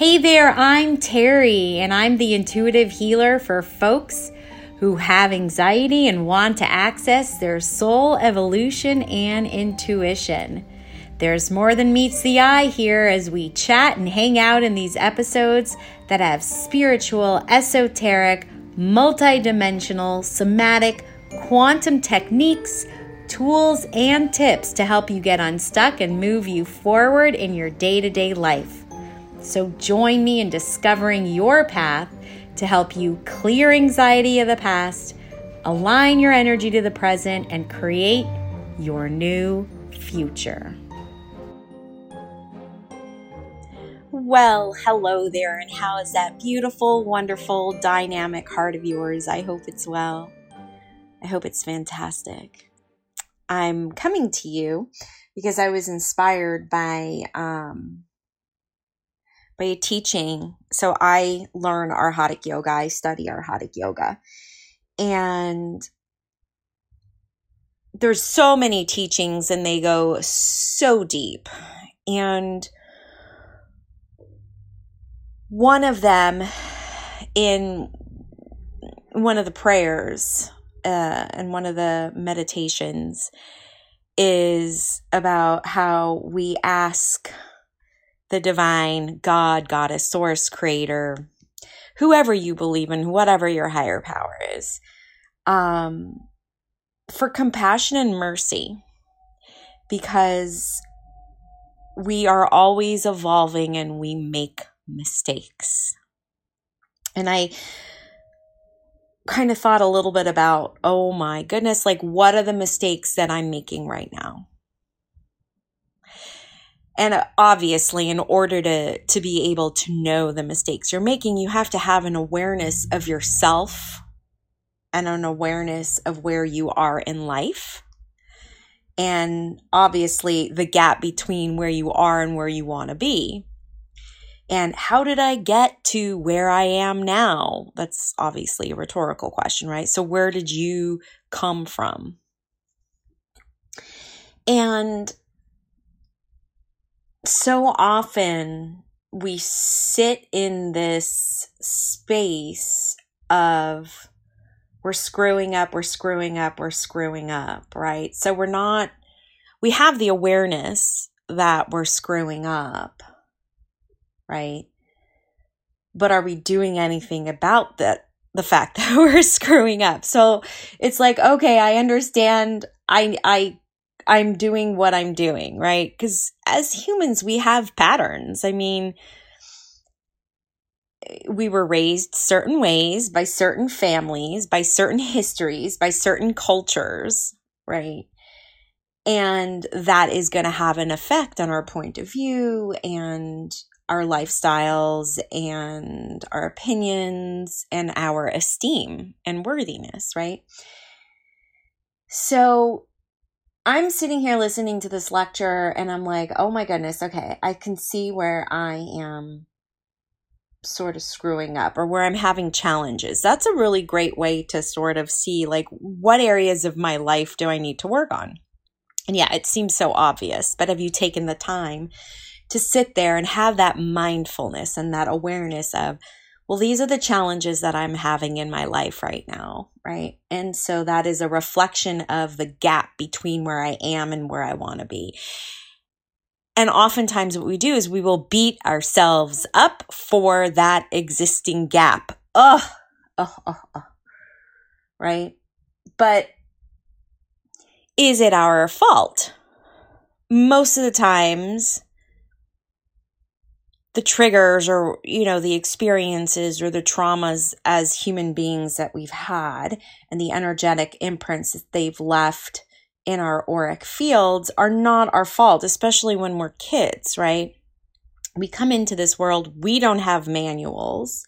Hey there, I'm Terrie, and I'm the intuitive healer for folks who have anxiety and want to access their soul evolution and intuition. There's more than meets the eye here as we chat and hang out in these episodes that have spiritual, esoteric, multidimensional, somatic, quantum techniques, tools, and tips to help you get unstuck and move you forward in your day to day life. So join me in discovering your path to help you clear anxiety of the past, align your energy to the present, and create your new future. Well, hello there, and how is that beautiful, wonderful, dynamic heart of yours? I hope it's well. I hope it's fantastic. I'm coming to you because I was inspired by um, by teaching. So I learn Arhatic yoga, I study Arhatic yoga. And there's so many teachings and they go so deep. And one of them in one of the prayers uh, and one of the meditations is about how we ask the divine God, goddess, source, creator, whoever you believe in, whatever your higher power is, um, for compassion and mercy because we are always evolving and we make mistakes. And I kind of thought a little bit about, oh my goodness, like what are the mistakes that I'm making right now? And uh, obviously in order to to be able to know the mistakes you're making you have to have an awareness of yourself and an awareness of where you are in life and obviously the gap between where you are and where you want to be and how did I get to where I am now? That's obviously a rhetorical question, right? So, where did you come from? And so often we sit in this space of we're screwing up, we're screwing up, we're screwing up, right? So we're not, we have the awareness that we're screwing up, right? But are we doing anything about that? The fact that we're screwing up. So it's like, okay, I understand. I, I I'm doing what I'm doing, right? Because as humans, we have patterns. I mean, we were raised certain ways by certain families, by certain histories, by certain cultures, right? And that is going to have an effect on our point of view and our lifestyles and our opinions and our esteem and worthiness, right? So I'm sitting here listening to this lecture and I'm like, oh my goodness, okay, I can see where I am sort of screwing up or where I'm having challenges. That's a really great way to sort of see like what areas of my life do I need to work on. And yeah, it seems so obvious, but have you taken the time to sit there and have that mindfulness and that awareness of well, these are the challenges that I'm having in my life right now, right? And so that is a reflection of the gap between where I am and where I want to be. And oftentimes, what we do is we will beat ourselves up for that existing gap. Ugh, ugh, ugh, ugh. Right? But is it our fault? Most of the times, the triggers or you know the experiences or the traumas as human beings that we've had and the energetic imprints that they've left in our auric fields are not our fault especially when we're kids right? We come into this world we don't have manuals.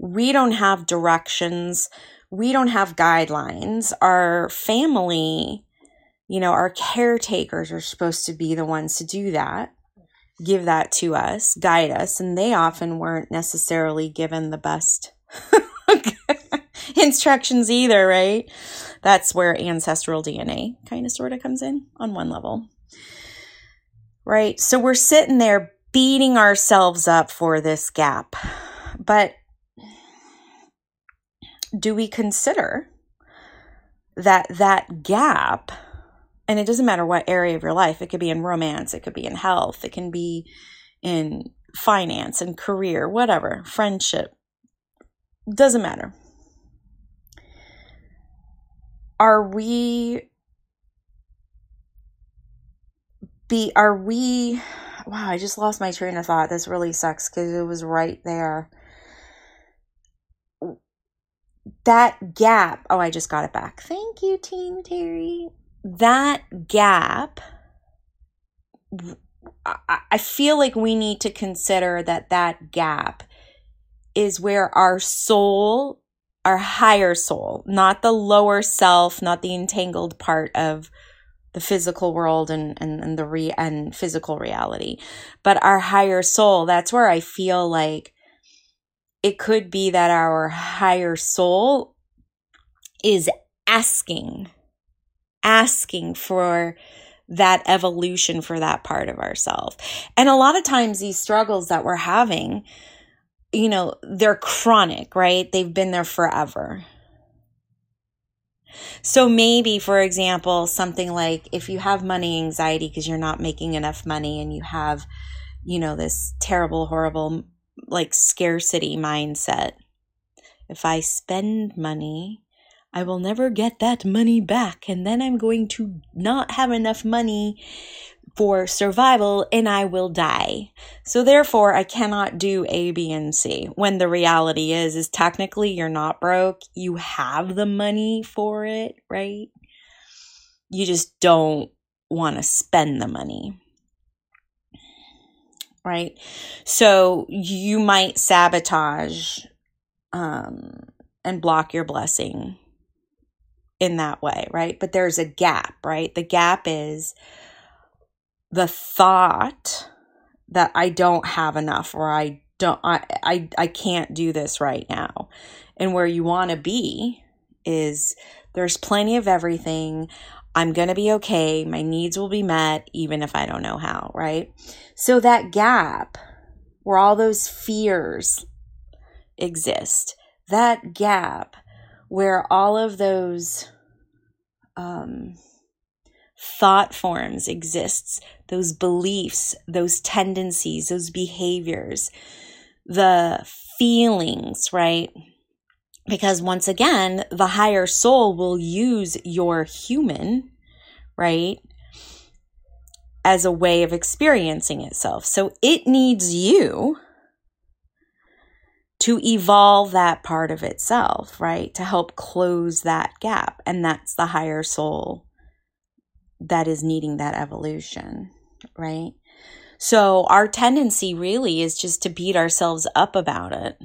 We don't have directions. We don't have guidelines. Our family you know our caretakers are supposed to be the ones to do that give that to us, guide us, and they often weren't necessarily given the best instructions either, right? That's where ancestral DNA kind of sort of comes in on one level. Right? So we're sitting there beating ourselves up for this gap. But do we consider that that gap and it doesn't matter what area of your life it could be in romance it could be in health it can be in finance and career whatever friendship doesn't matter. Are we be are we wow i just lost my train of thought. This really sucks because it was right there. That gap oh i just got it back. Thank you team terrie that gap i feel like we need to consider that that gap is where our soul our higher soul not the lower self not the entangled part of the physical world and, and, and the re and physical reality but our higher soul that's where i feel like it could be that our higher soul is asking, asking for that evolution for that part of ourselves. And a lot of times, these struggles that we're having, you know, they're chronic, right? They've been there forever. So maybe, for example, something like if you have money anxiety because you're not making enough money and you have, you know, this terrible, horrible like scarcity mindset. If I spend money, I will never get that money back. And then I'm going to not have enough money for survival and I will die. So therefore, I cannot do A, B, and C. When the reality is, is technically you're not broke. You have the money for it, right? You just don't want to spend the money right? So you might sabotage um, and block your blessing in that way, right? But there's a gap, right? The gap is the thought that I don't have enough or I don't I I, I can't do this right now. And where you want to be is there's plenty of everything. I'm going to be okay. My needs will be met, even if I don't know how, right? So that gap where all those fears exist, that gap where all of those um, thought forms exists, those beliefs, those tendencies, those behaviors, the feelings, right? Because once again, the higher soul will use your human, right? As a way of experiencing itself. So it needs you to evolve that part of itself, right? To help close that gap. And that's the higher soul that is needing that evolution, right? So our tendency really is just to beat ourselves up about it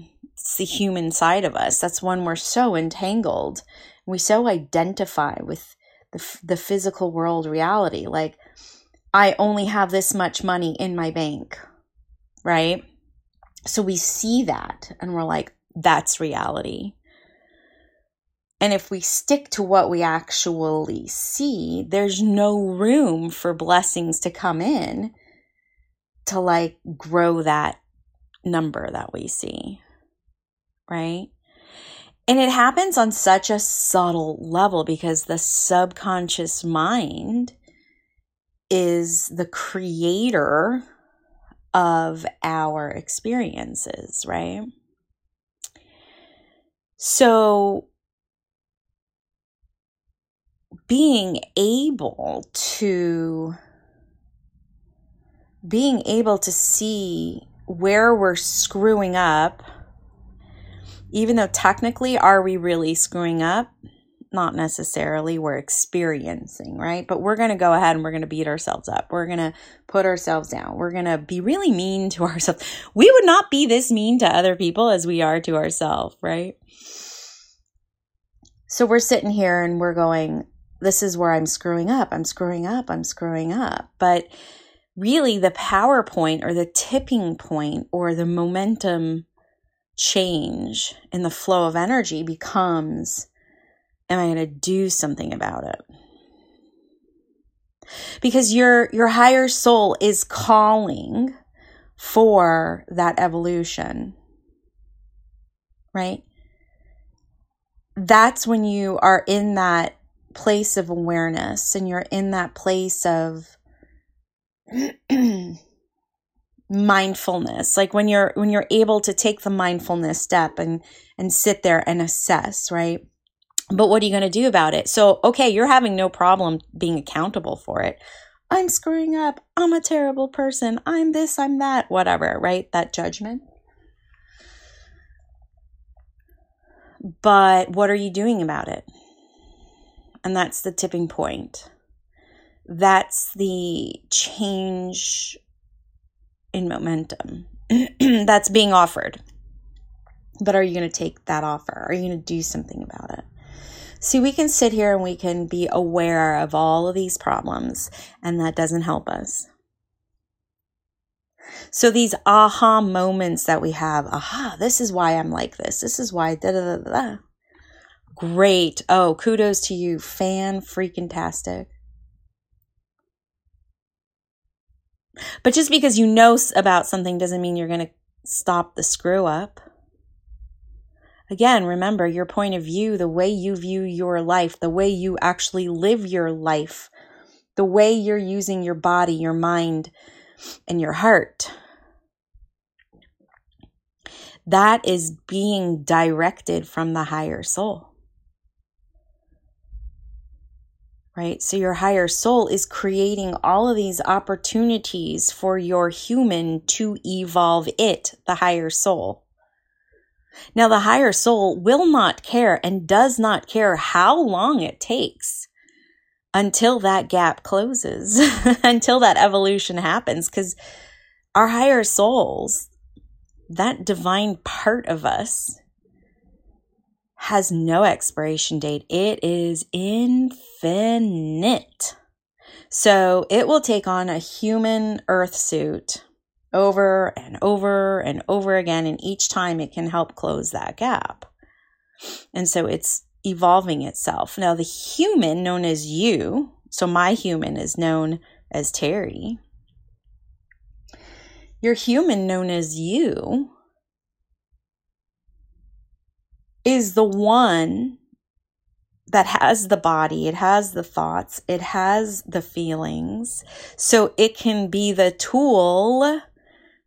it's the human side of us. That's when we're so entangled. We so identify with the, the physical world reality. Like, I only have this much money in my bank, right? So we see that and we're like, that's reality. And if we stick to what we actually see, there's no room for blessings to come in to like grow that number that we see right? And it happens on such a subtle level because the subconscious mind is the creator of our experiences, right? So, being able to being able to see where we're screwing up even though technically, are we really screwing up? Not necessarily. We're experiencing, right? But we're going to go ahead and we're going to beat ourselves up. We're going to put ourselves down. We're going to be really mean to ourselves. We would not be this mean to other people as we are to ourselves, right? So we're sitting here and we're going, this is where I'm screwing up. I'm screwing up. I'm screwing up. But really, the power point or the tipping point or the momentum change in the flow of energy becomes am I going to do something about it? Because your your higher soul is calling for that evolution. Right? That's when you are in that place of awareness and you're in that place of mindfulness like when you're when you're able to take the mindfulness step and and sit there and assess right but what are you going to do about it? So okay you're having no problem being accountable for it. I'm screwing up. I'm a terrible person. I'm this i'm that whatever right? That judgment. But what are you doing about it? And that's the tipping point. That's the change in momentum that's being offered. But are you going to take that offer? Are you going to do something about it? See, we can sit here and we can be aware of all of these problems, and that doesn't help us. So, these aha moments that we have aha, this is why I'm like this. This is why da da da da. Great. Oh, kudos to you. Fan freaking tastic. But just because you know about something doesn't mean you're going to stop the screw up. Again, remember your point of view, the way you view your life, the way you actually live your life, the way you're using your body, your mind, and your heart. That is being directed from the higher soul. right? So your higher soul is creating all of these opportunities for your human to evolve it, the higher soul. Now, the higher soul will not care and does not care how long it takes until that gap closes, until that evolution happens, because our higher souls, that divine part of us, has no expiration date. It is infinite. So it will take on a human earth suit over and over and over again. And each time it can help close that gap. And so it's evolving itself. Now, the human known as you, so my human is known as Terrie. Your human known as you is the one that has the body, it has the thoughts, it has the feelings. So it can be the tool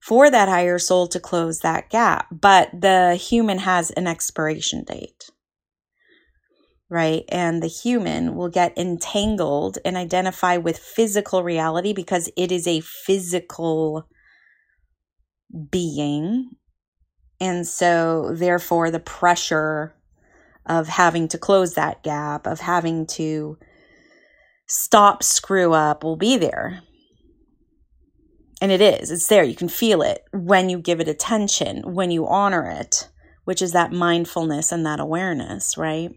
for that higher soul to close that gap. But the human has an expiration date, right? And the human will get entangled and identify with physical reality because it is a physical being and so, therefore, the pressure of having to close that gap, of having to stop screw up will be there. And it is, it's there. You can feel it when you give it attention, when you honor it, which is that mindfulness and that awareness, right?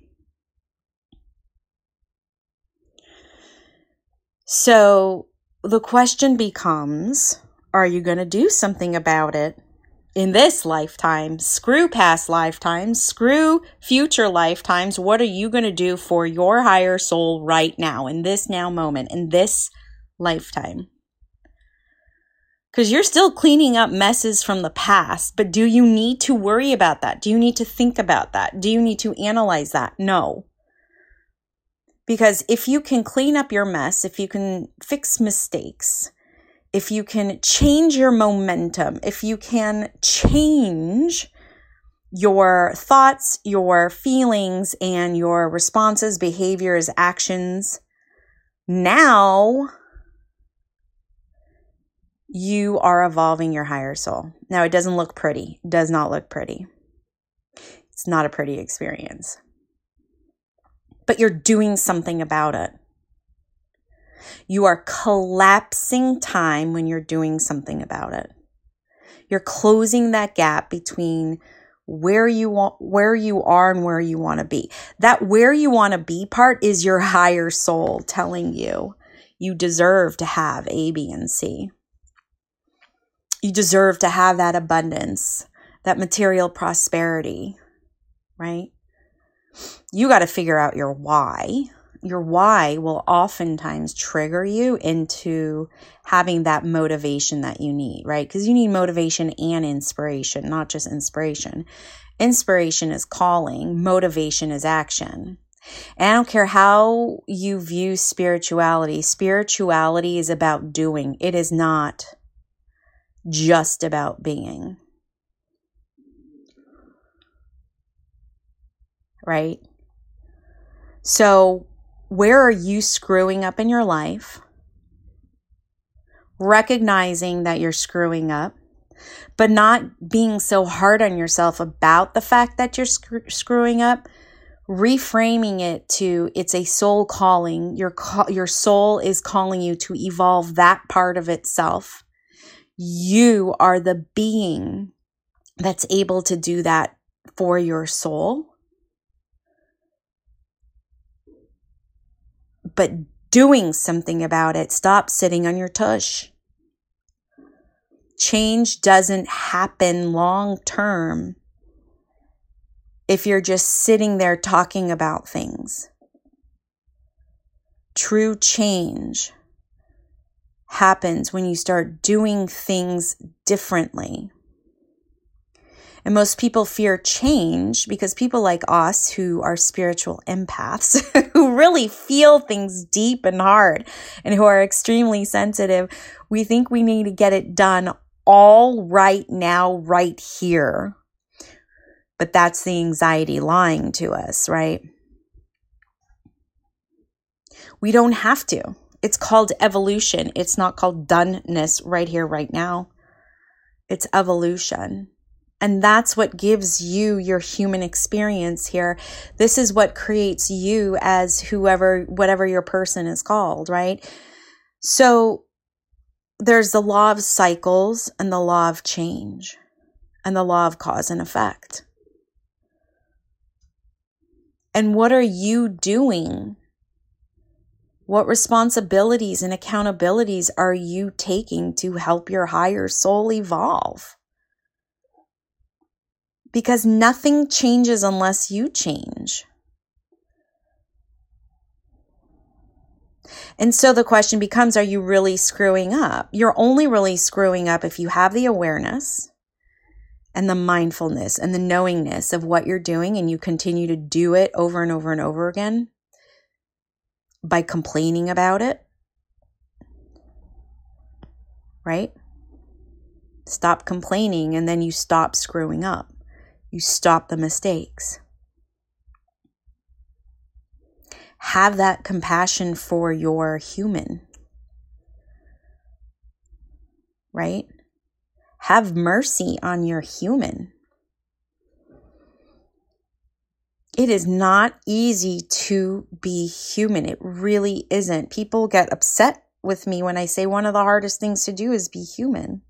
So the question becomes are you going to do something about it? in this lifetime, screw past lifetimes, screw future lifetimes. What are you going to do for your higher soul right now, in this now moment, in this lifetime? Because you're still cleaning up messes from the past, but do you need to worry about that? Do you need to think about that? Do you need to analyze that? No. Because if you can clean up your mess, if you can fix mistakes, if you can change your momentum, if you can change your thoughts, your feelings, and your responses, behaviors, actions, now you are evolving your higher soul. Now, it doesn't look pretty, it does not look pretty. It's not a pretty experience. But you're doing something about it. You are collapsing time when you're doing something about it. You're closing that gap between where you want where you are and where you want to be. That where you want to be part is your higher soul telling you you deserve to have A, B, and C. You deserve to have that abundance, that material prosperity, right? You got to figure out your why your why will oftentimes trigger you into having that motivation that you need, right? Because you need motivation and inspiration, not just inspiration. Inspiration is calling, motivation is action. And I don't care how you view spirituality, spirituality is about doing, it is not just about being. Right? So, where are you screwing up in your life? Recognizing that you're screwing up, but not being so hard on yourself about the fact that you're sc- screwing up. Reframing it to it's a soul calling. Your your soul is calling you to evolve that part of itself. You are the being that's able to do that for your soul but doing something about it. Stop sitting on your tush. Change doesn't happen long term if you're just sitting there talking about things. True change happens when you start doing things differently. And most people fear change because people like us who are spiritual empaths, who really feel things deep and hard and who are extremely sensitive, we think we need to get it done all right now, right here. But that's the anxiety lying to us, right? We don't have to. It's called evolution. It's not called doneness right here, right now. It's evolution. And that's what gives you your human experience here. This is what creates you as whoever, whatever your person is called, right? So there's the law of cycles and the law of change and the law of cause and effect. And what are you doing? What responsibilities and accountabilities are you taking to help your higher soul evolve? because nothing changes unless you change. And so the question becomes are you really screwing up? You're only really screwing up if you have the awareness and the mindfulness and the knowingness of what you're doing and you continue to do it over and over and over again by complaining about it. Right? Stop complaining and then you stop screwing up you stop the mistakes. Have that compassion for your human, right? Have mercy on your human. It is not easy to be human. It really isn't. People get upset with me when I say one of the hardest things to do is be human.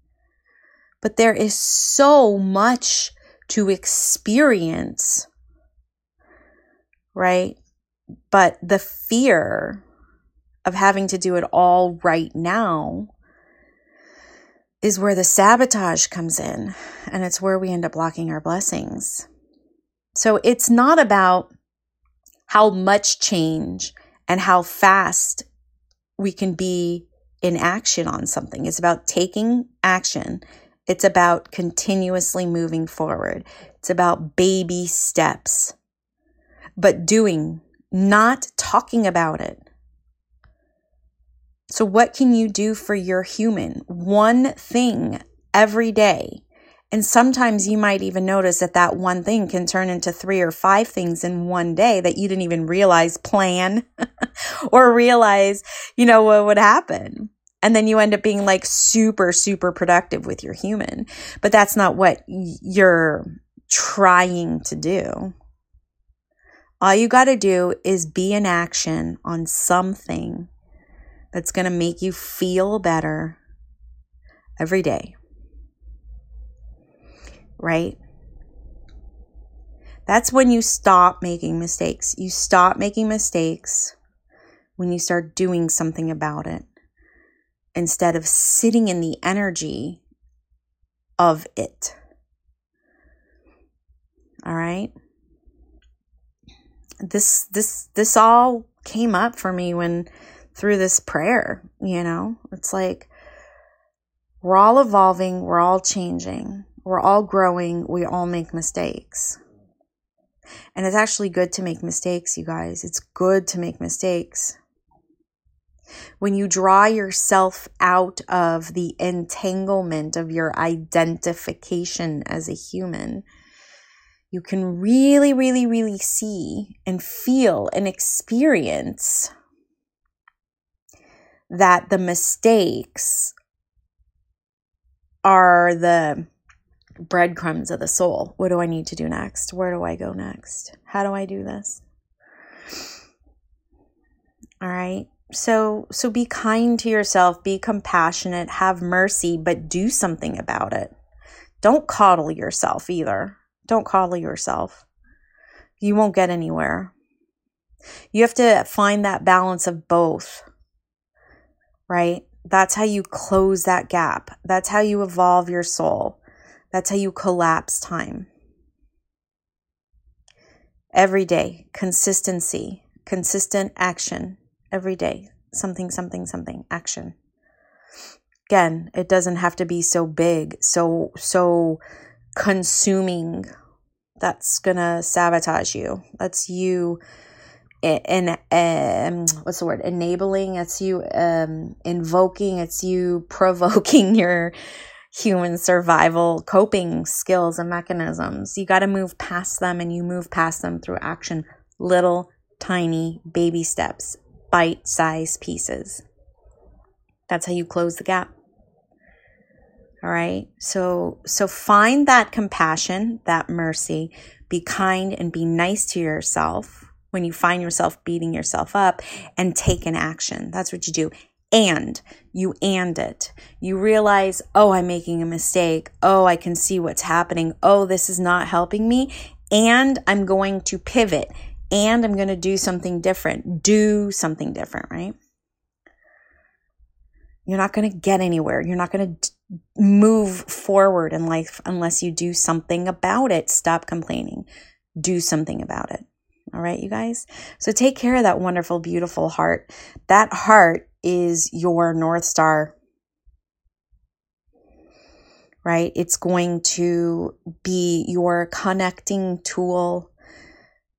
But there is so much to experience, right? But the fear of having to do it all right now is where the sabotage comes in, and it's where we end up blocking our blessings. So it's not about how much change and how fast we can be in action on something. It's about taking action it's about continuously moving forward. It's about baby steps, but doing, not talking about it. So, what can you do for your human? One thing every day. And sometimes you might even notice that that one thing can turn into three or five things in one day that you didn't even realize plan or realize, you know, what would happen. And then you end up being like super, super productive with your human. But that's not what you're trying to do. All you got to do is be in action on something that's going to make you feel better every day. Right? That's when you stop making mistakes. You stop making mistakes when you start doing something about it instead of sitting in the energy of it. All right? This this this all came up for me when through this prayer, you know? It's like we're all evolving, we're all changing, we're all growing, we all make mistakes. And it's actually good to make mistakes, you guys. It's good to make mistakes. When you draw yourself out of the entanglement of your identification as a human, you can really, really, really see and feel and experience that the mistakes are the breadcrumbs of the soul. What do I need to do next? Where do I go next? How do I do this? All right. So so be kind to yourself, be compassionate, have mercy, but do something about it. Don't coddle yourself either. Don't coddle yourself. You won't get anywhere. You have to find that balance of both. Right? That's how you close that gap. That's how you evolve your soul. That's how you collapse time. Every day, consistency, consistent action. Every day, something, something, something, action. Again, it doesn't have to be so big, so, so consuming. That's gonna sabotage you. That's you and um, what's the word enabling it's you um, invoking it's you provoking your human survival coping skills and mechanisms. You got to move past them and you move past them through action. Little, tiny, baby steps, bite sized pieces. That's how you close the gap. All right. So, so find that compassion, that mercy, be kind and be nice to yourself when you find yourself beating yourself up and take an action. That's what you do and you and it. You realize, oh, I'm making a mistake. Oh, I can see what's happening. Oh, this is not helping me. And I'm going to pivot and I'm going to do something different. Do something different, right? You're not going to get anywhere. You're not going to move forward in life unless you do something about it. Stop complaining. Do something about it. All right, you guys? So take care of that wonderful, beautiful heart. That heart is your North Star, right? It's going to be your connecting tool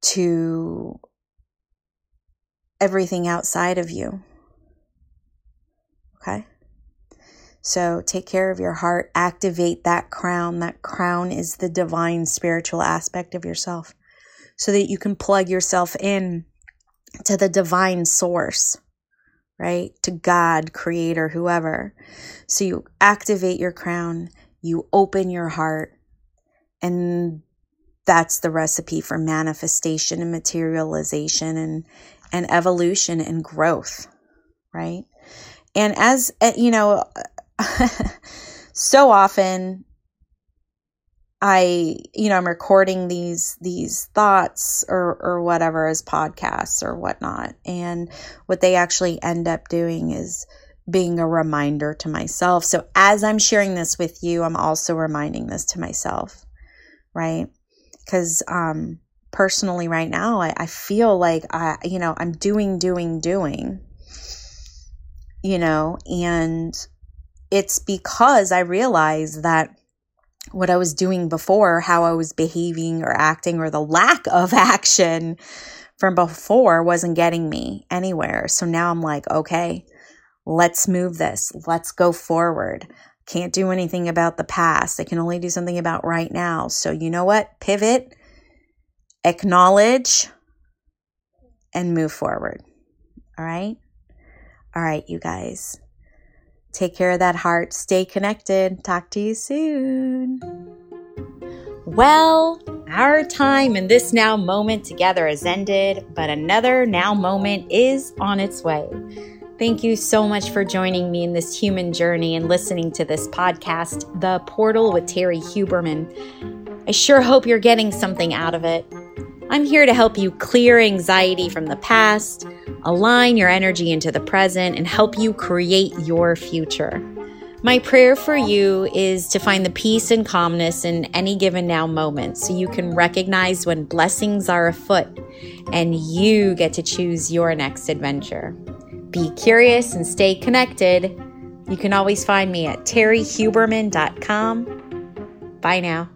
to everything outside of you. Okay? So take care of your heart, activate that crown. That crown is the divine spiritual aspect of yourself so that you can plug yourself in to the divine source right? To God, creator, whoever. So you activate your crown, you open your heart, and that's the recipe for manifestation and materialization and and evolution and growth, right? And as eh, you know, so often I, you know, I'm recording these these thoughts or or whatever as podcasts or whatnot, and what they actually end up doing is being a reminder to myself. So as I'm sharing this with you, I'm also reminding this to myself, right? Because um, personally, right now, I, I feel like I, you know, I'm doing, doing, doing, you know, and it's because I realize that what I was doing before, how I was behaving or acting, or the lack of action from before wasn't getting me anywhere. So now I'm like, okay, let's move this. Let's go forward. Can't do anything about the past. I can only do something about right now. So, you know what? Pivot, acknowledge, and move forward. All right? All right, you guys. Take care of that heart. Stay connected. Talk to you soon. Well, our time in this now moment together has ended, but another now moment is on its way. Thank you so much for joining me in this human journey and listening to this podcast, The Portal with Terrie Huberman. I sure hope you're getting something out of it. I'm here to help you clear anxiety from the past, align your energy into the present, and help you create your future. My prayer for you is to find the peace and calmness in any given now moment so you can recognize when blessings are afoot and you get to choose your next adventure. Be curious and stay connected. You can always find me at terriehuberman.com. Bye now.